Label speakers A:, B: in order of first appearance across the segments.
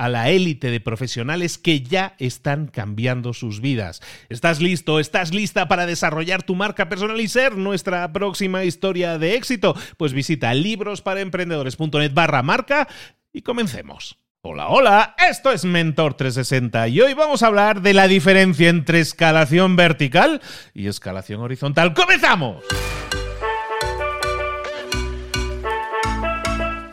A: a la élite de profesionales que ya están cambiando sus vidas. ¿Estás listo? ¿Estás lista para desarrollar tu marca personal y ser nuestra próxima historia de éxito? Pues visita librosparaemprendedores.net barra marca y comencemos. Hola, hola, esto es Mentor 360 y hoy vamos a hablar de la diferencia entre escalación vertical y escalación horizontal. ¡Comenzamos!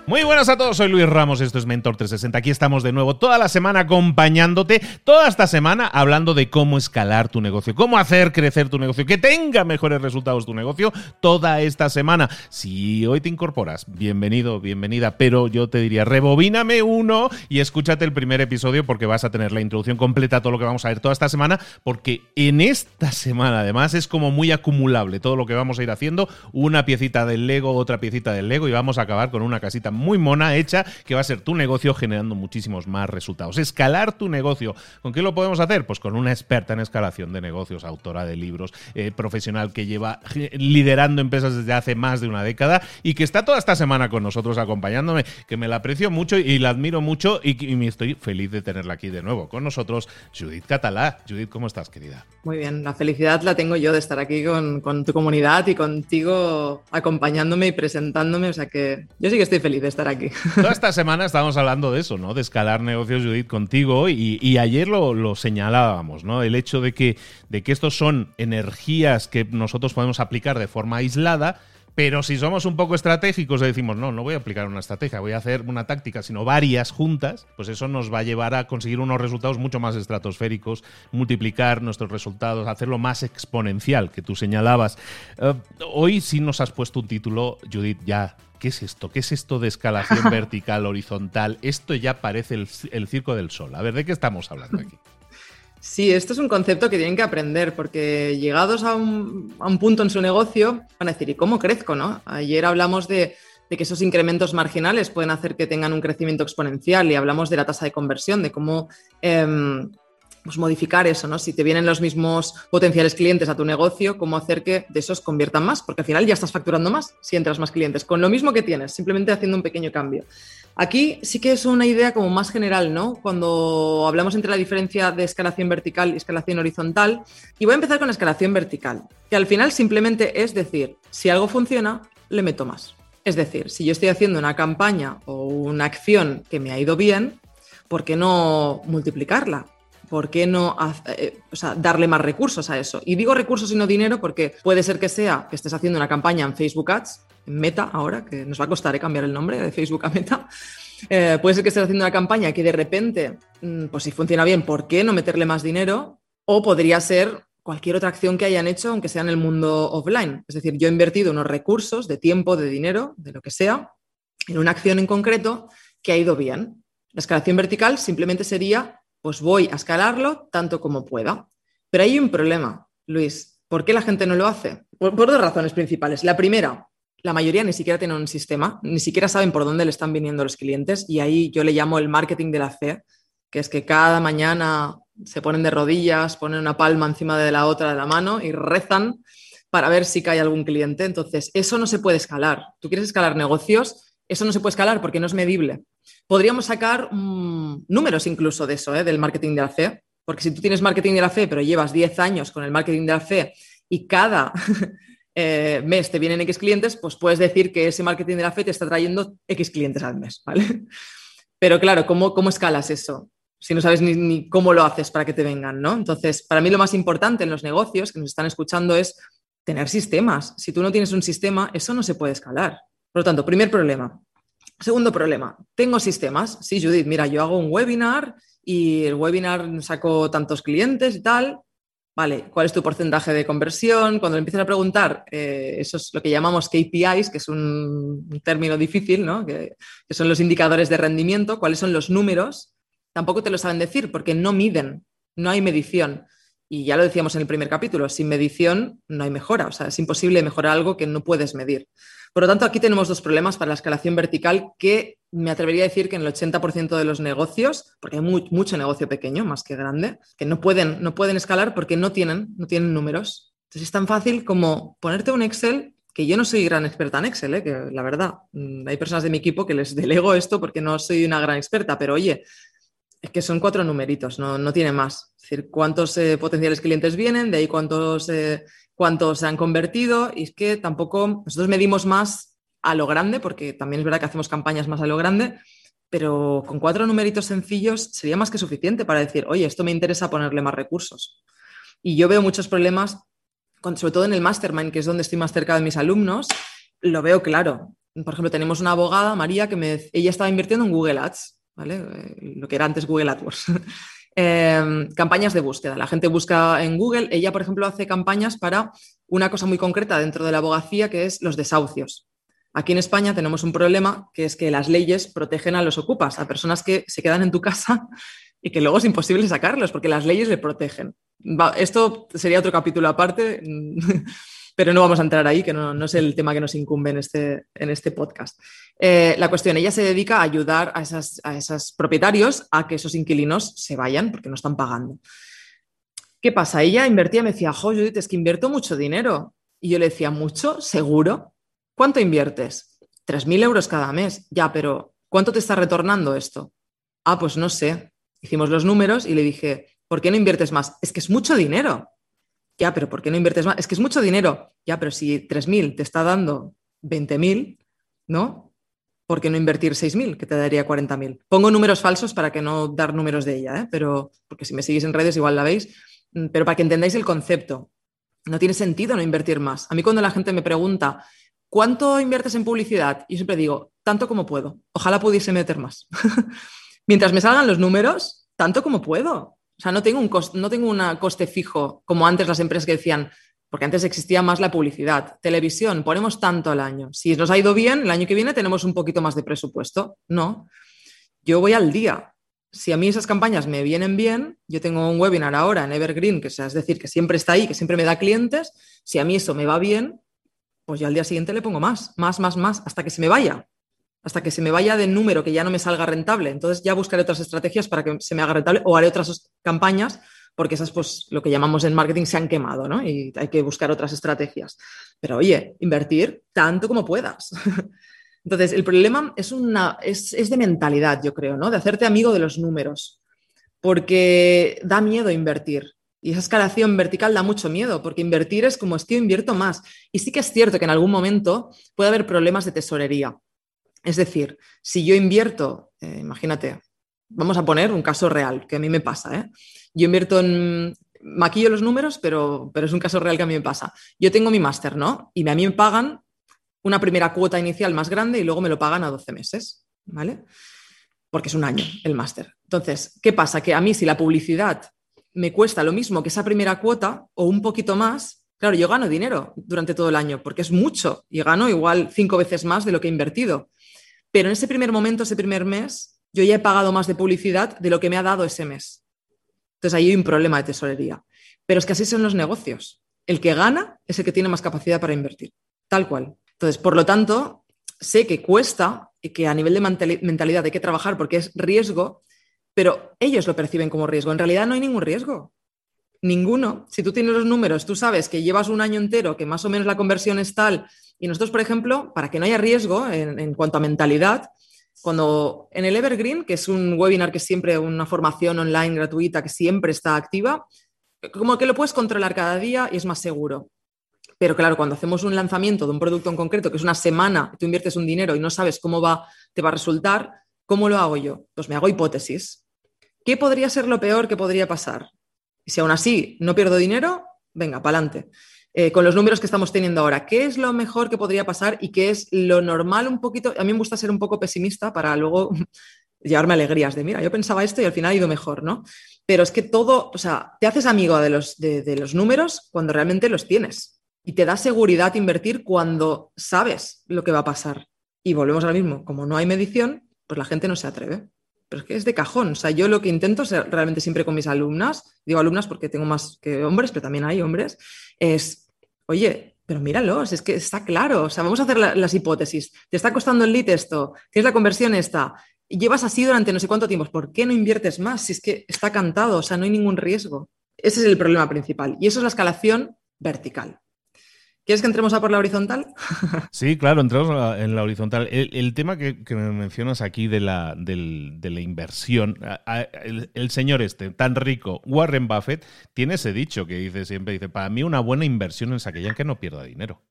A: Muy buenas a todos, soy Luis Ramos, esto es Mentor 360. Aquí estamos de nuevo toda la semana acompañándote, toda esta semana hablando de cómo escalar tu negocio, cómo hacer crecer tu negocio, que tenga mejores resultados tu negocio toda esta semana. Si hoy te incorporas, bienvenido, bienvenida, pero yo te diría, rebobíname uno y escúchate el primer episodio porque vas a tener la introducción completa a todo lo que vamos a ver toda esta semana, porque en esta semana además es como muy acumulable todo lo que vamos a ir haciendo, una piecita del Lego, otra piecita del Lego y vamos a acabar con una casita muy mona hecha que va a ser tu negocio generando muchísimos más resultados. Escalar tu negocio. ¿Con qué lo podemos hacer? Pues con una experta en escalación de negocios, autora de libros, eh, profesional que lleva liderando empresas desde hace más de una década y que está toda esta semana con nosotros acompañándome, que me la aprecio mucho y la admiro mucho y, me estoy feliz de tenerla aquí de nuevo con nosotros, Judith Catalá. Judith, ¿cómo estás, querida?
B: Muy bien, la felicidad la tengo yo de estar aquí con, con tu comunidad y contigo acompañándome y presentándome, o sea que yo sí que estoy feliz estar aquí.
A: Toda esta semana estábamos hablando de eso, ¿no? De escalar negocios, Judith, contigo y, ayer lo, señalábamos, ¿no? El hecho de que, de que estos son energías que nosotros podemos aplicar de forma aislada, pero si somos un poco estratégicos y decimos, no, no voy a aplicar una estrategia, voy a hacer una táctica, sino varias juntas, pues eso nos va a llevar a conseguir unos resultados mucho más estratosféricos, multiplicar nuestros resultados, hacerlo más exponencial, que tú señalabas. Eh, hoy sí nos has puesto un título, Judith, ya ¿Qué es esto? ¿Qué es esto de escalación vertical, horizontal? Esto ya parece el, circo del sol. A ver, ¿de qué estamos hablando aquí?
B: Sí, esto es un concepto que tienen que aprender porque llegados a un, punto en su negocio van a decir, ¿y cómo crezco? No? Ayer hablamos de, que esos incrementos marginales pueden hacer que tengan un crecimiento exponencial y hablamos de la tasa de conversión, de cómo em, pues modificar eso, ¿no? Si te vienen los mismos potenciales clientes a tu negocio, cómo hacer que de esos conviertan más, porque al final ya estás facturando más si entras más clientes, con lo mismo que tienes, simplemente haciendo un pequeño cambio. Aquí sí que es una idea como más general, ¿no? Cuando hablamos entre la diferencia de escalación vertical y escalación horizontal, y voy a empezar con escalación vertical, que al final simplemente es decir, si algo funciona, le meto más. Es decir, si yo estoy haciendo una campaña o una acción que me ha ido bien, ¿por qué no multiplicarla? ¿Por qué no eh, darle más recursos a eso? Y digo recursos y no dinero porque puede ser que sea que estés haciendo una campaña en Facebook Ads, en Meta ahora, que nos va a costar eh, cambiar el nombre de Facebook a Meta. Eh, puede ser que estés haciendo una campaña que de repente, mm, pues si funciona bien, ¿por qué no meterle más dinero? O podría ser cualquier otra acción que hayan hecho, aunque sea en el mundo offline. Es decir, yo he invertido unos recursos de tiempo, de dinero, de lo que sea, en una acción en concreto que ha ido bien. La escalación vertical simplemente sería pues voy a escalarlo tanto como pueda. Pero hay un problema, Luis. ¿Por qué la gente no lo hace? por, dos razones principales. La primera, la mayoría ni siquiera tienen un sistema, ni siquiera saben por dónde le están viniendo los clientes y ahí yo le llamo el marketing de la fe, que es que cada mañana se ponen de rodillas, ponen una palma encima de la otra de la mano y rezan para ver si cae algún cliente. Entonces, eso no se puede escalar. Tú quieres escalar negocios, eso no se puede escalar porque no es medible. Podríamos sacar mm, números incluso de eso, ¿eh? del marketing de la fe, porque si tú tienes marketing de la fe, pero llevas 10 años con el marketing de la fe y cada eh, mes te vienen X clientes, pues puedes decir que ese marketing de la fe te está trayendo X clientes al mes, ¿vale? Pero claro, ¿cómo, cómo escalas eso? Si no sabes ni, cómo lo haces para que te vengan, ¿no? Entonces, para mí lo más importante en los negocios que nos están escuchando es tener sistemas. Si tú no tienes un sistema, eso no se puede escalar. Por lo tanto, primer problema. Segundo problema, tengo sistemas. Sí, Judith, mira, yo hago un webinar y el webinar saco tantos clientes y tal. Vale, ¿cuál es tu porcentaje de conversión? Cuando le empiezan a preguntar, eh, eso es lo que llamamos KPIs, que es un, término difícil, ¿no? que, son los indicadores de rendimiento, cuáles son los números, tampoco te lo saben decir porque no miden, no hay medición. Y ya lo decíamos en el primer capítulo, sin medición no hay mejora, o sea, es imposible mejorar algo que no puedes medir. Por lo tanto, aquí tenemos dos problemas para la escalación vertical que me atrevería a decir que en el 80% de los negocios, porque hay mucho negocio pequeño más que grande, que no pueden, no pueden escalar porque no tienen, no tienen números. Entonces es tan fácil como ponerte un Excel, que yo no soy gran experta en Excel, ¿eh? que la verdad, mm, hay personas de mi equipo que les delego esto porque no soy una gran experta, pero oye, es que son cuatro numeritos, no, no tiene más. Es decir, cuántos eh, potenciales clientes vienen, de ahí cuántos eh, cuántos se han convertido y es que tampoco nosotros medimos más a lo grande, porque también es verdad que hacemos campañas más a lo grande, pero con cuatro numeritos sencillos sería más que suficiente para decir, oye, esto me interesa ponerle más recursos. Y yo veo muchos problemas, sobre todo en el mastermind, que es donde estoy más cerca de mis alumnos, lo veo claro. Por ejemplo, tenemos una abogada, María, que me, ella estaba invirtiendo en Google Ads, ¿vale? Eh, lo que era antes Google AdWords. Em, campañas de búsqueda. La gente busca en Google. Ella, por ejemplo, hace campañas para una cosa muy concreta dentro de la abogacía, que es los desahucios. Aquí en España tenemos un problema, que es que las leyes protegen a los ocupas, a personas que se quedan en tu casa y que luego es imposible sacarlos porque las leyes le protegen. esto sería otro capítulo aparte. pero no vamos a entrar ahí, que no, es el tema que nos incumbe en este, en este podcast. Eh, la cuestión, ella se dedica a ayudar a, esos propietarios a que esos inquilinos se vayan porque no están pagando. ¿Qué pasa? Ella invertía, me decía, jo, Judith, es que invierto mucho dinero. Y yo le decía, ¿mucho? ¿Seguro? ¿Cuánto inviertes? 3.000 euros cada mes. Ya, pero ¿cuánto te está retornando esto? Ah, pues no sé. Hicimos los números y le dije, ¿por qué no inviertes más? Es que es mucho dinero. Ya, pero ¿por qué no inviertes más? Es que es mucho dinero. Ya, pero si 3.000 te está dando 20.000, ¿no? ¿Por qué no invertir 6.000, que te daría 40.000? Pongo números falsos para que no dar números de ella, ¿eh? pero porque si me seguís en redes igual la veis, mm, pero para que entendáis el concepto. No tiene sentido no invertir más. A mí cuando la gente me pregunta, ¿cuánto inviertes en publicidad? Yo siempre digo, tanto como puedo. Ojalá pudiese meter más. Mientras me salgan los números, tanto como puedo. O sea, no tengo un coste, no tengo una coste fijo como antes las empresas que decían, porque antes existía más la publicidad. Televisión, ponemos tanto al año. Si nos ha ido bien, el año que viene tenemos un poquito más de presupuesto. No. Yo voy al día. Si a mí esas campañas me vienen bien, yo tengo un webinar ahora en Evergreen, que es decir, que siempre está ahí, que siempre me da clientes. Si a mí eso me va bien, pues yo al día siguiente le pongo más, más, más, más, hasta que se me vaya hasta que se me vaya de número que ya no me salga rentable. Entonces ya buscaré otras estrategias para que se me haga rentable o haré otras campañas porque esas, pues, lo que llamamos en marketing se han quemado, ¿no? Y hay que buscar otras estrategias. Pero oye, invertir tanto como puedas. Entonces, el problema es, una, es, es de mentalidad, yo creo, ¿no? De hacerte amigo de los números, porque da miedo invertir. Y esa escalación vertical da mucho miedo, porque invertir es como, tío, invierto más. Y sí que es cierto que en algún momento puede haber problemas de tesorería. Es decir, si yo invierto, eh, imagínate, vamos a poner un caso real que a mí me pasa. ¿eh? Yo invierto en, maquillo los números, pero, pero es un caso real que a mí me pasa. Yo tengo mi máster, ¿no? Y a mí me pagan una primera cuota inicial más grande y luego me lo pagan a 12 meses, ¿vale? Porque es un año el máster. Entonces, ¿qué pasa? Que a mí si la publicidad me cuesta lo mismo que esa primera cuota o un poquito más, claro, yo gano dinero durante todo el año porque es mucho y gano igual cinco veces más de lo que he invertido. Pero en ese primer momento, ese primer mes, yo ya he pagado más de publicidad de lo que me ha dado ese mes. Entonces ahí hay un problema de tesorería. Pero es que así son los negocios. el que gana es el que tiene más capacidad para invertir, tal cual. Entonces, por lo tanto, sé que cuesta y que a nivel de mentalidad hay que trabajar porque es riesgo, pero ellos lo perciben como riesgo. En realidad no hay ningún riesgo. Ninguno. Si tú tienes los números, tú sabes que llevas un año entero, que más o menos la conversión es tal, y nosotros, por ejemplo, para que no haya riesgo en, cuanto a mentalidad, cuando en el Evergreen, que es un webinar que siempre una formación online gratuita que siempre está activa, como que lo puedes controlar cada día y es más seguro. Pero claro, cuando hacemos un lanzamiento de un producto en concreto, que es una semana, tú inviertes un dinero y no sabes cómo va, te va a resultar, ¿cómo lo hago yo? Pues me hago hipótesis. ¿Qué podría ser lo peor que podría pasar? Y si aún así no pierdo dinero, venga, para adelante. Eh, con los números que estamos teniendo ahora, ¿qué es lo mejor que podría pasar y qué es lo normal un poquito? A mí me gusta ser un poco pesimista para luego llevarme alegrías de, mira, yo pensaba esto y al final ha ido mejor, ¿no? Pero es que todo, o sea, te haces amigo de los, de los números cuando realmente los tienes y te da seguridad invertir cuando sabes lo que va a pasar. Y volvemos al mismo, como no hay medición, pues la gente no se atreve. Pero es que es de cajón. O sea, yo lo que intento realmente siempre con mis alumnas, digo alumnas porque tengo más que hombres, pero también hay hombres, es, oye, pero míralos, es que está claro. O sea, vamos a hacer las hipótesis. Te está costando el lead esto, tienes la conversión esta, llevas así durante no sé cuánto tiempo. ¿Por qué no inviertes más si es que está cantado? O sea, no hay ningún riesgo. Ese es el problema principal. Y eso es la escalación vertical. ¿Quieres que entremos a por la horizontal?
A: Sí, claro, entramos en la horizontal. El, tema que, me mencionas aquí de la, de la inversión, el, señor este, tan rico, Warren Buffett, tiene ese dicho que dice siempre, dice, para mí una buena inversión es aquella en que no pierda dinero.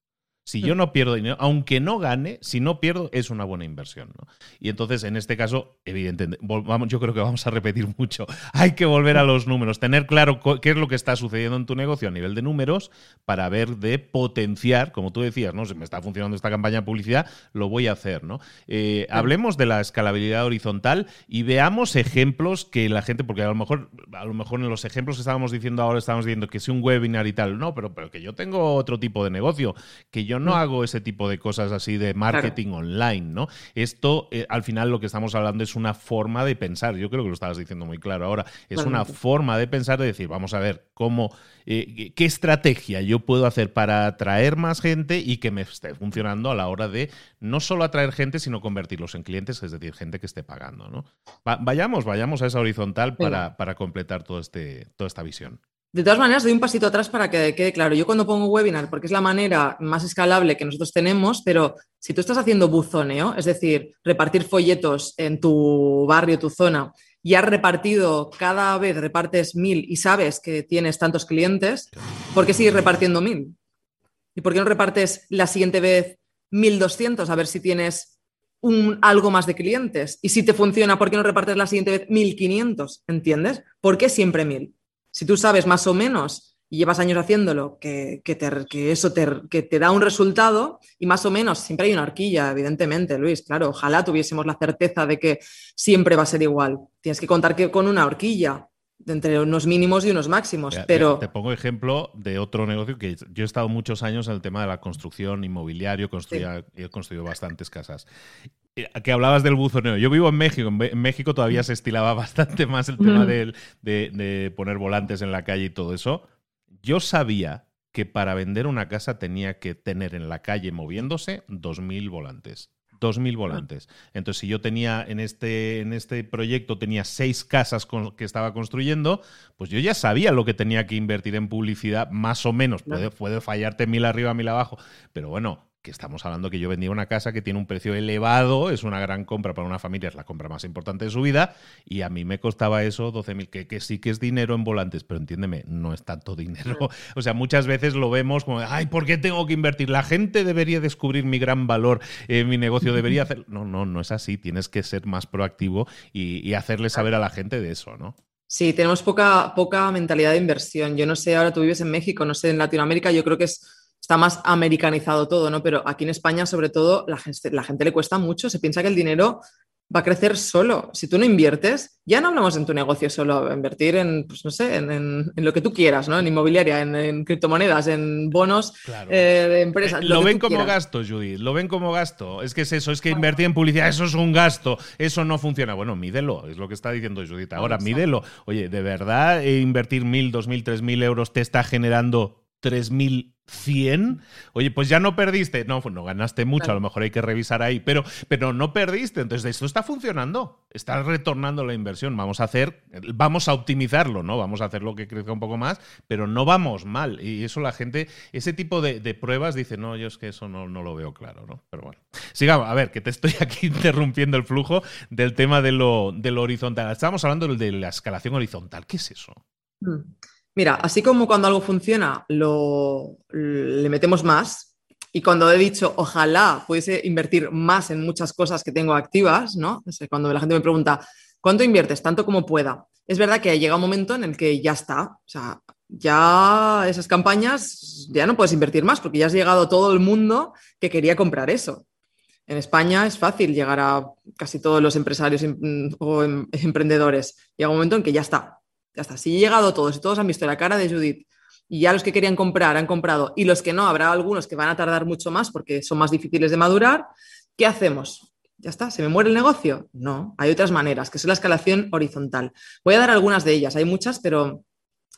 A: Si yo no pierdo dinero, aunque no gane, si no pierdo, es una buena inversión. ¿no? Y entonces, en este caso, evidentemente, vamos, yo creo que vamos a repetir mucho. Hay que volver a los números, tener claro qué es lo que está sucediendo en tu negocio a nivel de números para ver de potenciar, como tú decías, ¿no? Si me está funcionando esta campaña de publicidad, lo voy a hacer, ¿no? Eh, hablemos de la escalabilidad horizontal y veamos ejemplos que la gente, porque a lo mejor, a lo mejor en los ejemplos que estábamos diciendo ahora, estamos diciendo que es un webinar y tal, no, pero, pero que yo tengo otro tipo de negocio, que yo no mm. hago ese tipo de cosas así de marketing online, ¿no? Esto, eh, al final, lo que estamos hablando es una forma de pensar. Yo creo que lo estabas diciendo muy claro ahora. Es una forma de pensar, de decir, vamos a ver cómo, eh, qué estrategia yo puedo hacer para atraer más gente y que me esté funcionando a la hora de no solo atraer gente, sino convertirlos en clientes, es decir, gente que esté pagando, ¿no? vayamos, vayamos a esa horizontal para, para completar todo este, toda esta visión.
B: De todas maneras, doy un pasito atrás para que quede claro. Yo cuando pongo webinar, porque es la manera más escalable que nosotros tenemos, pero si tú estás haciendo buzoneo, es decir, repartir folletos en tu barrio, tu zona, y has repartido, cada vez repartes mil y sabes que tienes tantos clientes, ¿por qué sigues repartiendo mil? ¿Y por qué no repartes la siguiente vez 1200 a ver si tienes un, algo más de clientes? Y si te funciona, ¿por qué no repartes la siguiente vez 1500? ¿Entiendes? ¿Por qué siempre mil? Si tú sabes más o menos y llevas años haciéndolo, que, que, eso te, que te da un resultado y más o menos, siempre hay una horquilla, evidentemente, Luis, claro, ojalá tuviésemos la certeza de que siempre va a ser igual. Tienes que contar que con una horquilla entre unos mínimos y unos máximos. pero...
A: Te, pongo ejemplo de otro negocio que yo he estado muchos años en el tema de la construcción inmobiliario, he construido bastantes casas. Eh, que hablabas del buzoneo. Yo vivo en México. En México todavía se estilaba bastante más el tema de, de, poner volantes en la calle y todo eso. Yo sabía que para vender una casa tenía que tener en la calle moviéndose 2.000 volantes. 2.000 volantes. Entonces, si yo tenía en este, en este proyecto, tenía seis casas que estaba construyendo, pues yo ya sabía lo que tenía que invertir en publicidad, más o menos. Puede, puede fallarte mil arriba, mil abajo, pero bueno, que estamos hablando que yo vendía una casa que tiene un precio elevado, es una gran compra para una familia, es la compra más importante de su vida, y a mí me costaba eso 12.000, que, que sí que es dinero en volantes, pero entiéndeme, no es tanto dinero. O sea, muchas veces lo vemos como, ay, ¿por qué tengo que invertir? La gente debería descubrir mi gran valor, en mi negocio debería hacer... No, no, no es así, tienes que ser más proactivo y, y hacerle saber a la gente de eso, ¿no?
B: Sí, tenemos poca, poca mentalidad de inversión. Yo no sé, ahora tú vives en México, no sé, en Latinoamérica, yo creo que es está más americanizado todo, ¿no? Pero aquí en España, sobre todo, la gente, la gente le cuesta mucho, se piensa que el dinero va a crecer solo. Si tú no inviertes, ya no hablamos en tu negocio solo, invertir en, pues no sé, en, lo que tú quieras, ¿no? En inmobiliaria, en, criptomonedas, en bonos eh, de empresas.
A: lo, ven como gasto, Judith, lo ven como gasto. Es que es eso, es que invertir en publicidad, eso es un gasto, eso no funciona. Bueno, mídelo, es lo que está diciendo Judith. Ahora, mídelo. Oye, ¿de verdad eh, invertir mil, dos mil, tres mil euros te está generando 3.100, oye, pues ya no perdiste, no, pues no ganaste mucho, a lo mejor hay que revisar ahí, pero, pero no perdiste, entonces esto está funcionando, está retornando la inversión, vamos a hacer, vamos a optimizarlo, ¿no? Vamos a hacer lo que crezca un poco más, pero no vamos mal, y eso la gente, ese tipo de, pruebas dice, no, yo es que eso no, lo veo claro, ¿no? Pero bueno, sigamos, a ver, que te estoy aquí interrumpiendo el flujo del tema de lo, de lo horizontal, estábamos hablando de la escalación horizontal, ¿qué es eso?
B: Mm. Mira, así como cuando algo funciona, lo, le metemos más. Y cuando he dicho, ojalá pudiese invertir más en muchas cosas que tengo activas, ¿no? cuando la gente me pregunta, ¿cuánto inviertes? Tanto como pueda. Es verdad que llega un momento en el que ya está. O sea, ya esas campañas ya no puedes invertir más porque ya has llegado a todo el mundo que quería comprar eso. En España es fácil llegar a casi todos los empresarios o em, emprendedores. Llega un momento en que ya está. Ya está. Si he llegado todos y todos han visto la cara de Judith y ya los que querían comprar han comprado y los que no, habrá algunos que van a tardar mucho más porque son más difíciles de madurar, ¿qué hacemos? Ya está, ¿se me muere el negocio? No, hay otras maneras, que es la escalación horizontal. Voy a dar algunas de ellas, hay muchas, pero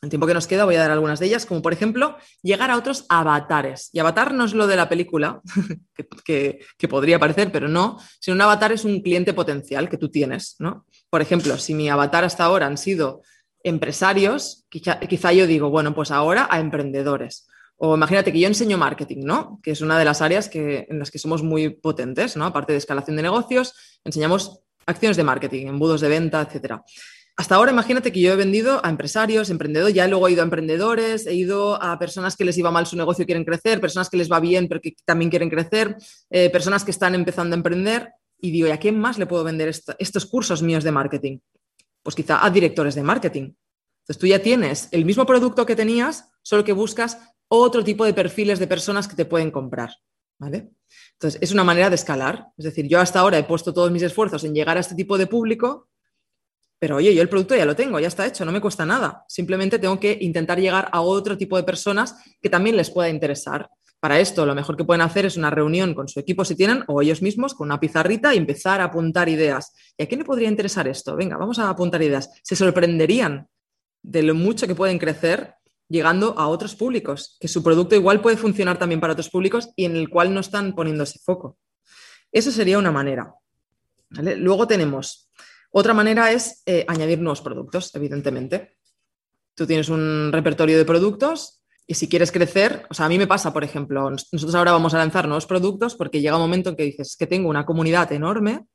B: el tiempo que nos queda voy a dar algunas de ellas, como por ejemplo llegar a otros avatares. Y avatar no es lo de la película, que, que, podría parecer, pero no, sino un avatar es un cliente potencial que tú tienes, ¿no? Por ejemplo, si mi avatar hasta ahora han sido empresarios, quizá, yo digo, bueno, pues ahora a emprendedores. O imagínate que yo enseño marketing, ¿no? Que es una de las áreas que, en las que somos muy potentes, ¿no? Aparte de escalación de negocios, enseñamos acciones de marketing, embudos de venta, etcétera. Hasta ahora, imagínate que yo he vendido a empresarios, emprendedores, ya luego he ido a emprendedores, he ido a personas que les iba mal su negocio y quieren crecer, personas que les va bien pero que también quieren crecer, eh, personas que están empezando a emprender. Y digo, ¿y a quién más le puedo vender estos cursos míos de marketing? Pues quizá a directores de marketing. Entonces tú ya tienes el mismo producto que tenías, solo que buscas otro tipo de perfiles de personas que te pueden comprar. ¿vale? Entonces es una manera de escalar. Es decir, yo hasta ahora he puesto todos mis esfuerzos en llegar a este tipo de público, pero oye, yo el producto ya lo tengo, ya está hecho, no me cuesta nada. Simplemente tengo que intentar llegar a otro tipo de personas que también les pueda interesar. Para esto, lo mejor que pueden hacer es una reunión con su equipo si tienen, o ellos mismos, con una pizarrita y empezar a apuntar ideas. ¿Y a quién le podría interesar esto? Venga, vamos a apuntar ideas. Se sorprenderían de lo mucho que pueden crecer llegando a otros públicos, que su producto igual puede funcionar también para otros públicos y en el cual no están poniendo ese foco. Esa sería una manera. Luego tenemos, otra manera es eh, añadir nuevos productos, evidentemente. Tú tienes un repertorio de productos y si quieres crecer, o sea, a mí me pasa, por ejemplo, nosotros ahora vamos a lanzar nuevos productos porque llega un momento en que dices que tengo una comunidad enorme,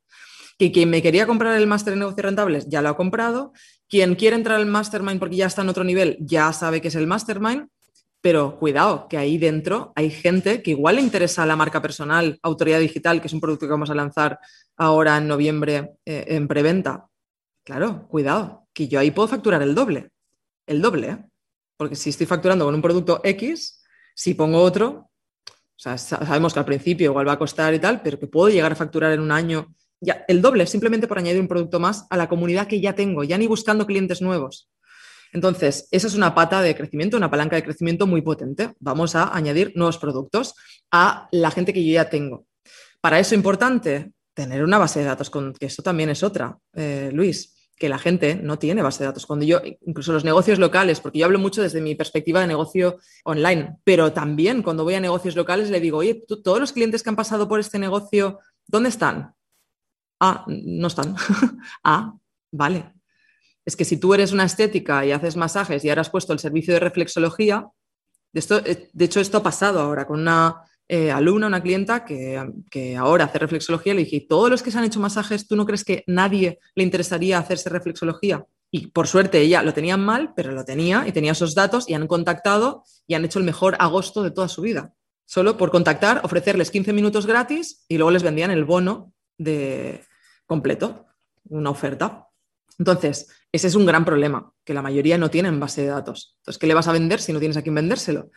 B: que quien me quería comprar el máster de negocios rentables ya lo ha comprado, quien quiere entrar al mastermind porque ya está en otro nivel ya sabe que es el mastermind, pero cuidado, que ahí dentro hay gente que igual le interesa la marca personal, autoridad digital, que es un producto que vamos a lanzar ahora en noviembre eh, en preventa. Claro, cuidado, que yo ahí puedo facturar el doble, el doble. ¿eh? Porque si estoy facturando con un producto X, si pongo otro, sabemos que al principio igual va a costar y tal, pero que puedo llegar a facturar en un año ya el doble simplemente por añadir un producto más a la comunidad que ya tengo, ya ni buscando clientes nuevos. Entonces, esa es una pata de crecimiento, una palanca de crecimiento muy potente. Vamos a añadir nuevos productos a la gente que yo ya tengo. Para eso es importante tener una base de datos, con, que eso también es otra, eh, Luis que la gente no tiene base de datos. Cuando yo, incluso los negocios locales, porque yo hablo mucho desde mi perspectiva de negocio online, pero también cuando voy a negocios locales le digo, oye, todos los clientes que han pasado por este negocio, ¿dónde están? Ah, no están. ah, vale. Es que si tú eres una estética y haces masajes y ahora has puesto el servicio de reflexología, de, esto, eh, de hecho esto ha pasado ahora con una eh, alumna, una clienta que, ahora hace reflexología, le dije, todos los que se han hecho masajes, ¿tú no crees que nadie le interesaría hacerse reflexología? Y por suerte ella lo tenía mal, pero lo tenía y tenía esos datos y han contactado y han hecho el mejor agosto de toda su vida. Solo por contactar, ofrecerles 15 minutos gratis y luego les vendían el bono de completo, una oferta. Entonces, ese es un gran problema, que la mayoría no tienen base de datos. Entonces, ¿qué le vas a vender si no tienes a quién vendérselo?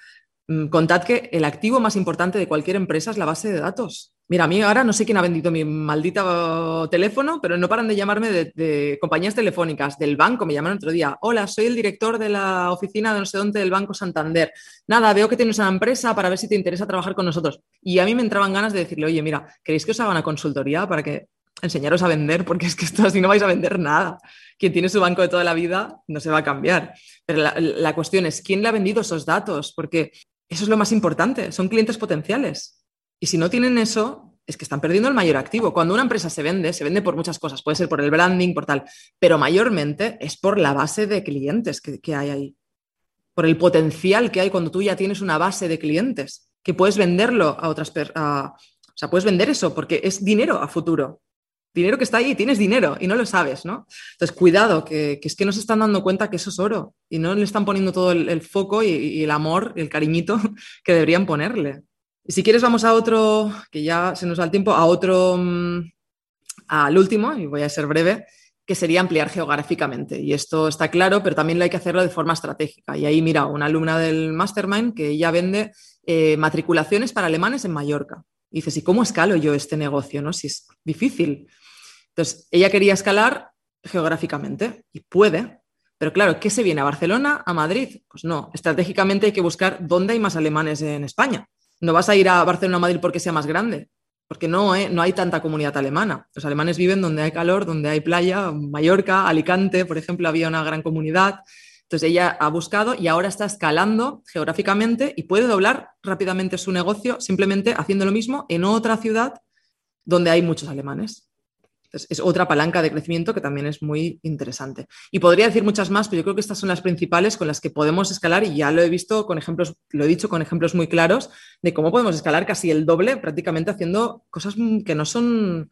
B: Mm, contad que el activo más importante de cualquier empresa es la base de datos. Mira, a mí ahora no sé quién ha vendido mi maldito teléfono, pero no paran de llamarme de, compañías telefónicas, del banco, me llamaron otro día. Hola, soy el director de la oficina de no sé dónde del Banco Santander. Nada, veo que tienes una empresa para ver si te interesa trabajar con nosotros. Y a mí me entraban ganas de decirle, oye, mira, ¿queréis que os haga una consultoría para que enseñaros a vender, porque es que esto así no vais a vender nada. Quien tiene su banco de toda la vida no se va a cambiar. Pero la cuestión es, ¿quién le ha vendido esos datos? Porque eso es lo más importante, son clientes potenciales. Y si no tienen eso, es que están perdiendo el mayor activo. Cuando una empresa se vende, se vende por muchas cosas, puede ser por el branding, por tal, pero mayormente es por la base de clientes que, hay ahí, por el potencial que hay cuando tú ya tienes una base de clientes, que puedes venderlo a otras personas. O sea, puedes vender eso porque es dinero a futuro. Dinero que está ahí, tienes dinero y no lo sabes, ¿no? Entonces, cuidado, que, es que no se están dando cuenta que eso es oro y no le están poniendo todo el, foco y, el amor, el cariñito que deberían ponerle. Y si quieres vamos a otro, que ya se nos da el tiempo, a otro, mm, al último, y voy a ser breve, que sería ampliar geográficamente. Y esto está claro, pero también lo hay que hacerlo de forma estratégica. Y ahí, mira, una alumna del Mastermind que ella vende eh, matriculaciones para alemanes en Mallorca. Y dices, ¿y cómo escalo yo este negocio? ¿no? Si difícil. Entonces, ella quería escalar geográficamente y puede. Pero claro, ¿qué se viene a Barcelona, a Madrid? Pues no, estratégicamente hay que buscar dónde hay más alemanes en España. No vas a ir a Barcelona o Madrid porque sea más grande, porque no, ¿eh? no hay tanta comunidad alemana. Los alemanes viven donde hay calor, donde hay playa, Mallorca, Alicante, por ejemplo, había una gran comunidad. Entonces ella ha buscado y ahora está escalando geográficamente y puede doblar rápidamente su negocio simplemente haciendo lo mismo en otra ciudad donde hay muchos alemanes es otra palanca de crecimiento que también es muy interesante. Y podría decir muchas más, pero yo creo que estas son las principales con las que podemos escalar y ya lo he visto con ejemplos, lo he dicho con ejemplos muy claros de cómo podemos escalar casi el doble prácticamente haciendo cosas que no son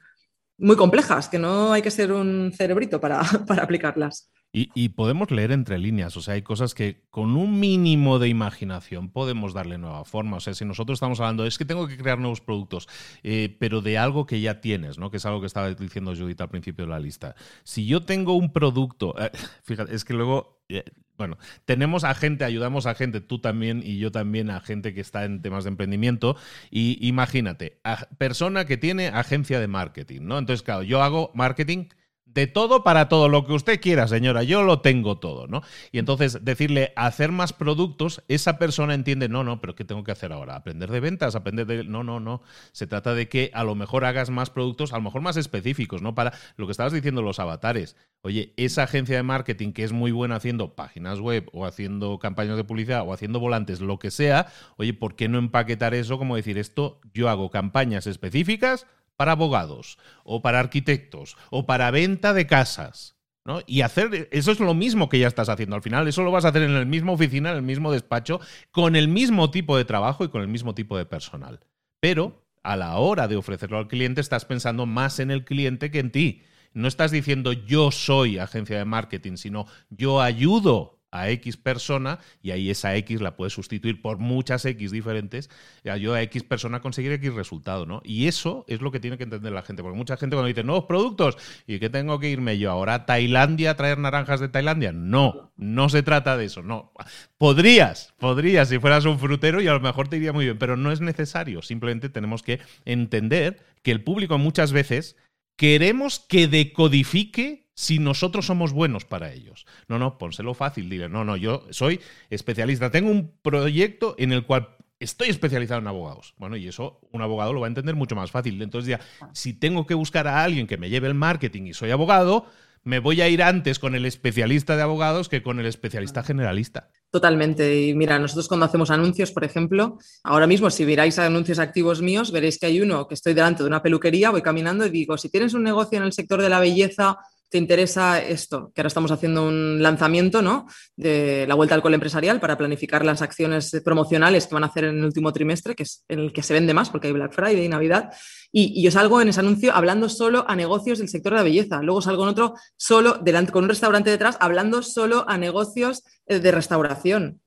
B: muy complejas, que no hay que ser un cerebrito para, para aplicarlas.
A: Y, podemos leer entre líneas, o sea, hay cosas que con un mínimo de imaginación podemos darle nueva forma. O sea, si nosotros estamos hablando, es que tengo que crear nuevos productos, eh, pero de algo que ya tienes, ¿no? Que es algo que estaba diciendo Judith al principio de la lista. Si yo tengo un producto, eh, fíjate, es que luego, eh, bueno, tenemos a gente, ayudamos a gente, tú también y yo también, a gente que está en temas de emprendimiento. Y imagínate, a persona que tiene agencia de marketing, ¿no? Entonces, claro, yo hago marketing de todo para todo, lo que usted quiera, señora, yo lo tengo todo, ¿no? Y entonces decirle hacer más productos, esa persona entiende, no, no, pero ¿qué tengo que hacer ahora? Aprender de ventas, aprender de... No, no, no. Se trata de que a lo mejor hagas más productos, a lo mejor más específicos, ¿no? Para lo que estabas diciendo, los avatares. Oye, esa agencia de marketing que es muy buena haciendo páginas web o haciendo campañas de publicidad o haciendo volantes, lo que sea, oye, ¿por qué no empaquetar eso como decir, esto yo hago campañas específicas para abogados o para arquitectos o para venta de casas. ¿no? Y hacer eso es lo mismo que ya estás haciendo. Al final, eso lo vas a hacer en la misma oficina, en el mismo despacho, con el mismo tipo de trabajo y con el mismo tipo de personal. Pero a la hora de ofrecerlo al cliente, estás pensando más en el cliente que en ti. No estás diciendo yo soy agencia de marketing, sino yo ayudo a X persona y ahí esa X la puedes sustituir por muchas X diferentes y ayuda a X persona a conseguir X resultado, ¿no? Y eso es lo que tiene que entender la gente, porque mucha gente cuando dice nuevos productos y que tengo que irme yo ahora a Tailandia a traer naranjas de Tailandia, no, no se trata de eso, no. Podrías, podrías si fueras un frutero y a lo mejor te iría muy bien, pero no es necesario, simplemente tenemos que entender que el público muchas veces queremos que decodifique si nosotros somos buenos para ellos. No, no, pónselo fácil, dile, no, no, yo soy especialista, tengo un proyecto en el cual estoy especializado en abogados. Bueno, y eso un abogado lo va a entender mucho más fácil. Entonces ya, si tengo que buscar a alguien que me lleve el marketing y soy abogado, me voy a ir antes con el especialista de abogados que con el especialista generalista.
B: Totalmente. Y mira, nosotros cuando hacemos anuncios, por ejemplo, ahora mismo si miráis anuncios activos míos, veréis que hay uno que estoy delante de una peluquería, voy caminando y digo, si tienes un negocio en el sector de la belleza te interesa esto, que ahora estamos haciendo un lanzamiento ¿no? de la vuelta al cole empresarial para planificar las acciones promocionales que van a hacer en el último trimestre, que es en el que se vende más porque hay Black Friday y Navidad. Y, yo salgo en ese anuncio hablando solo a negocios del sector de la belleza. Luego salgo en otro solo con un restaurante detrás hablando solo a negocios eh, de restauración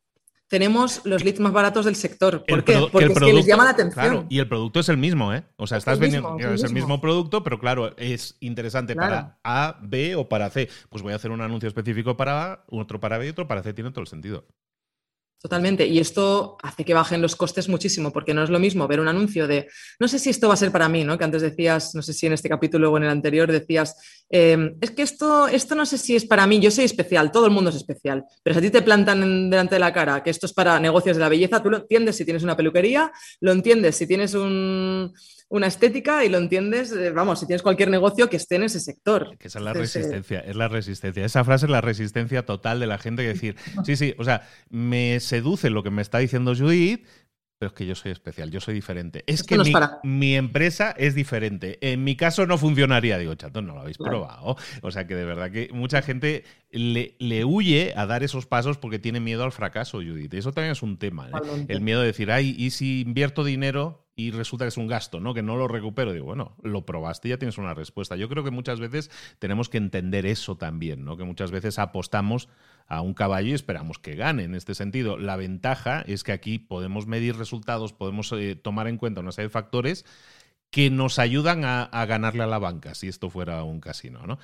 B: tenemos los leads más baratos del sector. ¿Por qué? Porque es que les llama la atención.
A: y el producto es el mismo, ¿eh? O sea, estás vendiendo, es el mismo producto, pero claro, es interesante para A, B o para C. Pues voy a hacer un anuncio específico para A, otro para B y otro para C, tiene todo el sentido.
B: Totalmente. Y esto hace que bajen los costes muchísimo, porque no es lo mismo ver un anuncio de, no sé si esto va a ser para mí, ¿no? Que antes decías, no sé si en este capítulo o en el anterior decías, em, es que esto, esto no sé si es para mí, yo soy especial, todo el mundo es especial, pero si a ti te plantan delante de la cara que esto es para negocios de la belleza, tú lo entiendes si tienes una peluquería, lo entiendes si tienes un, una estética y lo entiendes, eh, vamos, si tienes cualquier negocio que esté en ese sector.
A: Que esa es la resistencia, es la resistencia. Esa frase es la resistencia total de la gente que decir, sí, sí, o sea, me seduce lo que me está diciendo Judith, pero es que yo soy especial, yo soy diferente. Es que mi, empresa es diferente. En mi caso no funcionaría. Digo, chato, no lo habéis probado. O sea que de verdad que mucha gente le, le, huye a dar esos pasos porque tiene miedo al fracaso, Judith. Eso también es un tema. ¿eh? El miedo de decir, ay, ¿y si invierto dinero y resulta que es un gasto, ¿no? Que no lo recupero. Digo, bueno, lo probaste y ya tienes una respuesta. Yo creo que muchas veces tenemos que entender eso también, ¿no? Que muchas veces apostamos a un caballo y esperamos que gane. En este sentido, la ventaja es que aquí podemos medir resultados, podemos eh, tomar en cuenta una serie de factores que nos ayudan a, ganarle a la banca, si esto fuera un casino, ¿no?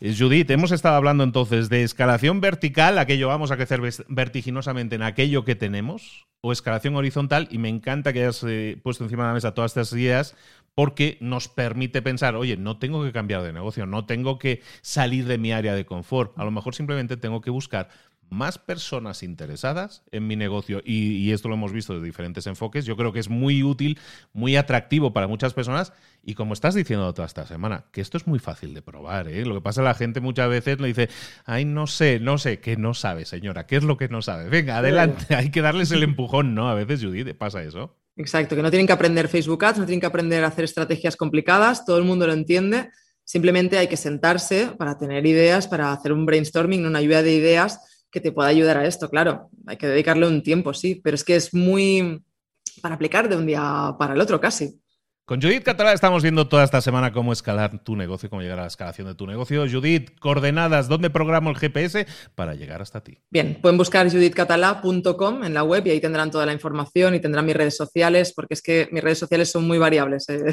A: Eh, Judith, hemos estado hablando entonces de escalación vertical, aquello vamos a crecer vertiginosamente en aquello que tenemos, o escalación horizontal, y me encanta que hayas eh, puesto encima de la mesa todas estas ideas, porque nos permite pensar, oye, no tengo que cambiar de negocio, no tengo que salir de mi área de confort, a lo mejor simplemente tengo que buscar más personas interesadas en mi negocio y, esto lo hemos visto de diferentes enfoques. Yo creo que es muy útil, muy atractivo para muchas personas y como estás diciendo toda esta semana, que esto es muy fácil de probar. ¿eh? Lo que pasa es que la gente muchas veces le dice, ay, no sé, no sé, que no sabe, señora, ¿qué es lo que no sabe? Venga, adelante, hay que darles el empujón, ¿no? A veces, Judith, pasa eso.
B: Exacto, que no tienen que aprender Facebook Ads, no tienen que aprender a hacer estrategias complicadas, todo el mundo lo entiende. Simplemente hay que sentarse para tener ideas, para hacer un brainstorming, una lluvia de ideas que te pueda ayudar a esto. Claro, hay que dedicarle un tiempo, sí, pero es que es muy para aplicar de un día para el otro casi.
A: Con Judith Catalá estamos viendo toda esta semana cómo escalar tu negocio, cómo llegar a la escalación de tu negocio. Judith, coordenadas, ¿dónde programo el GPS para llegar hasta ti?
B: Bien, pueden buscar judithcatalá.com en la web y ahí tendrán toda la información y tendrán mis redes sociales, porque es que mis redes sociales son muy variables. Eh.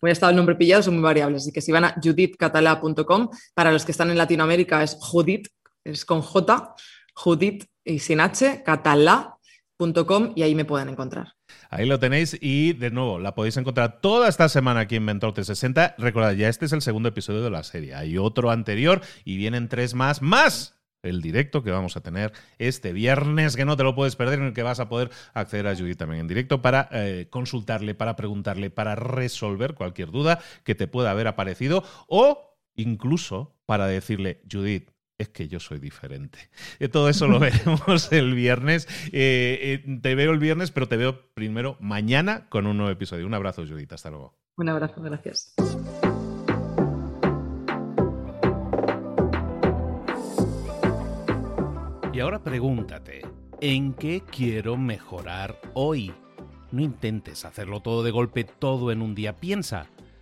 B: Voy a estar el nombre pillado, son muy variables. Así que si van a judithcatalá.com, para los que están en Latinoamérica es Judith, es con J, Judith y sin H, catalá.com y ahí me pueden encontrar.
A: Ahí lo tenéis y de nuevo la podéis encontrar toda esta semana aquí en Mentor 360. Recordad, ya este es el segundo episodio de la serie. Hay otro anterior y vienen tres más, más el directo que vamos a tener este viernes, que no te lo puedes perder, en el que vas a poder acceder a Judith también en directo para eh, consultarle, para preguntarle, para resolver cualquier duda que te pueda haber aparecido o incluso para decirle, Judith, es que yo soy diferente. Eh, todo eso lo veremos el viernes. Eh, eh, te veo el viernes, pero te veo primero mañana con un nuevo episodio. Un abrazo, Judith. Hasta luego.
B: Un abrazo, gracias.
A: Y ahora pregúntate, ¿en qué quiero mejorar hoy? No intentes hacerlo todo de golpe, todo en un día. Piensa.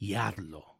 A: y hazlo.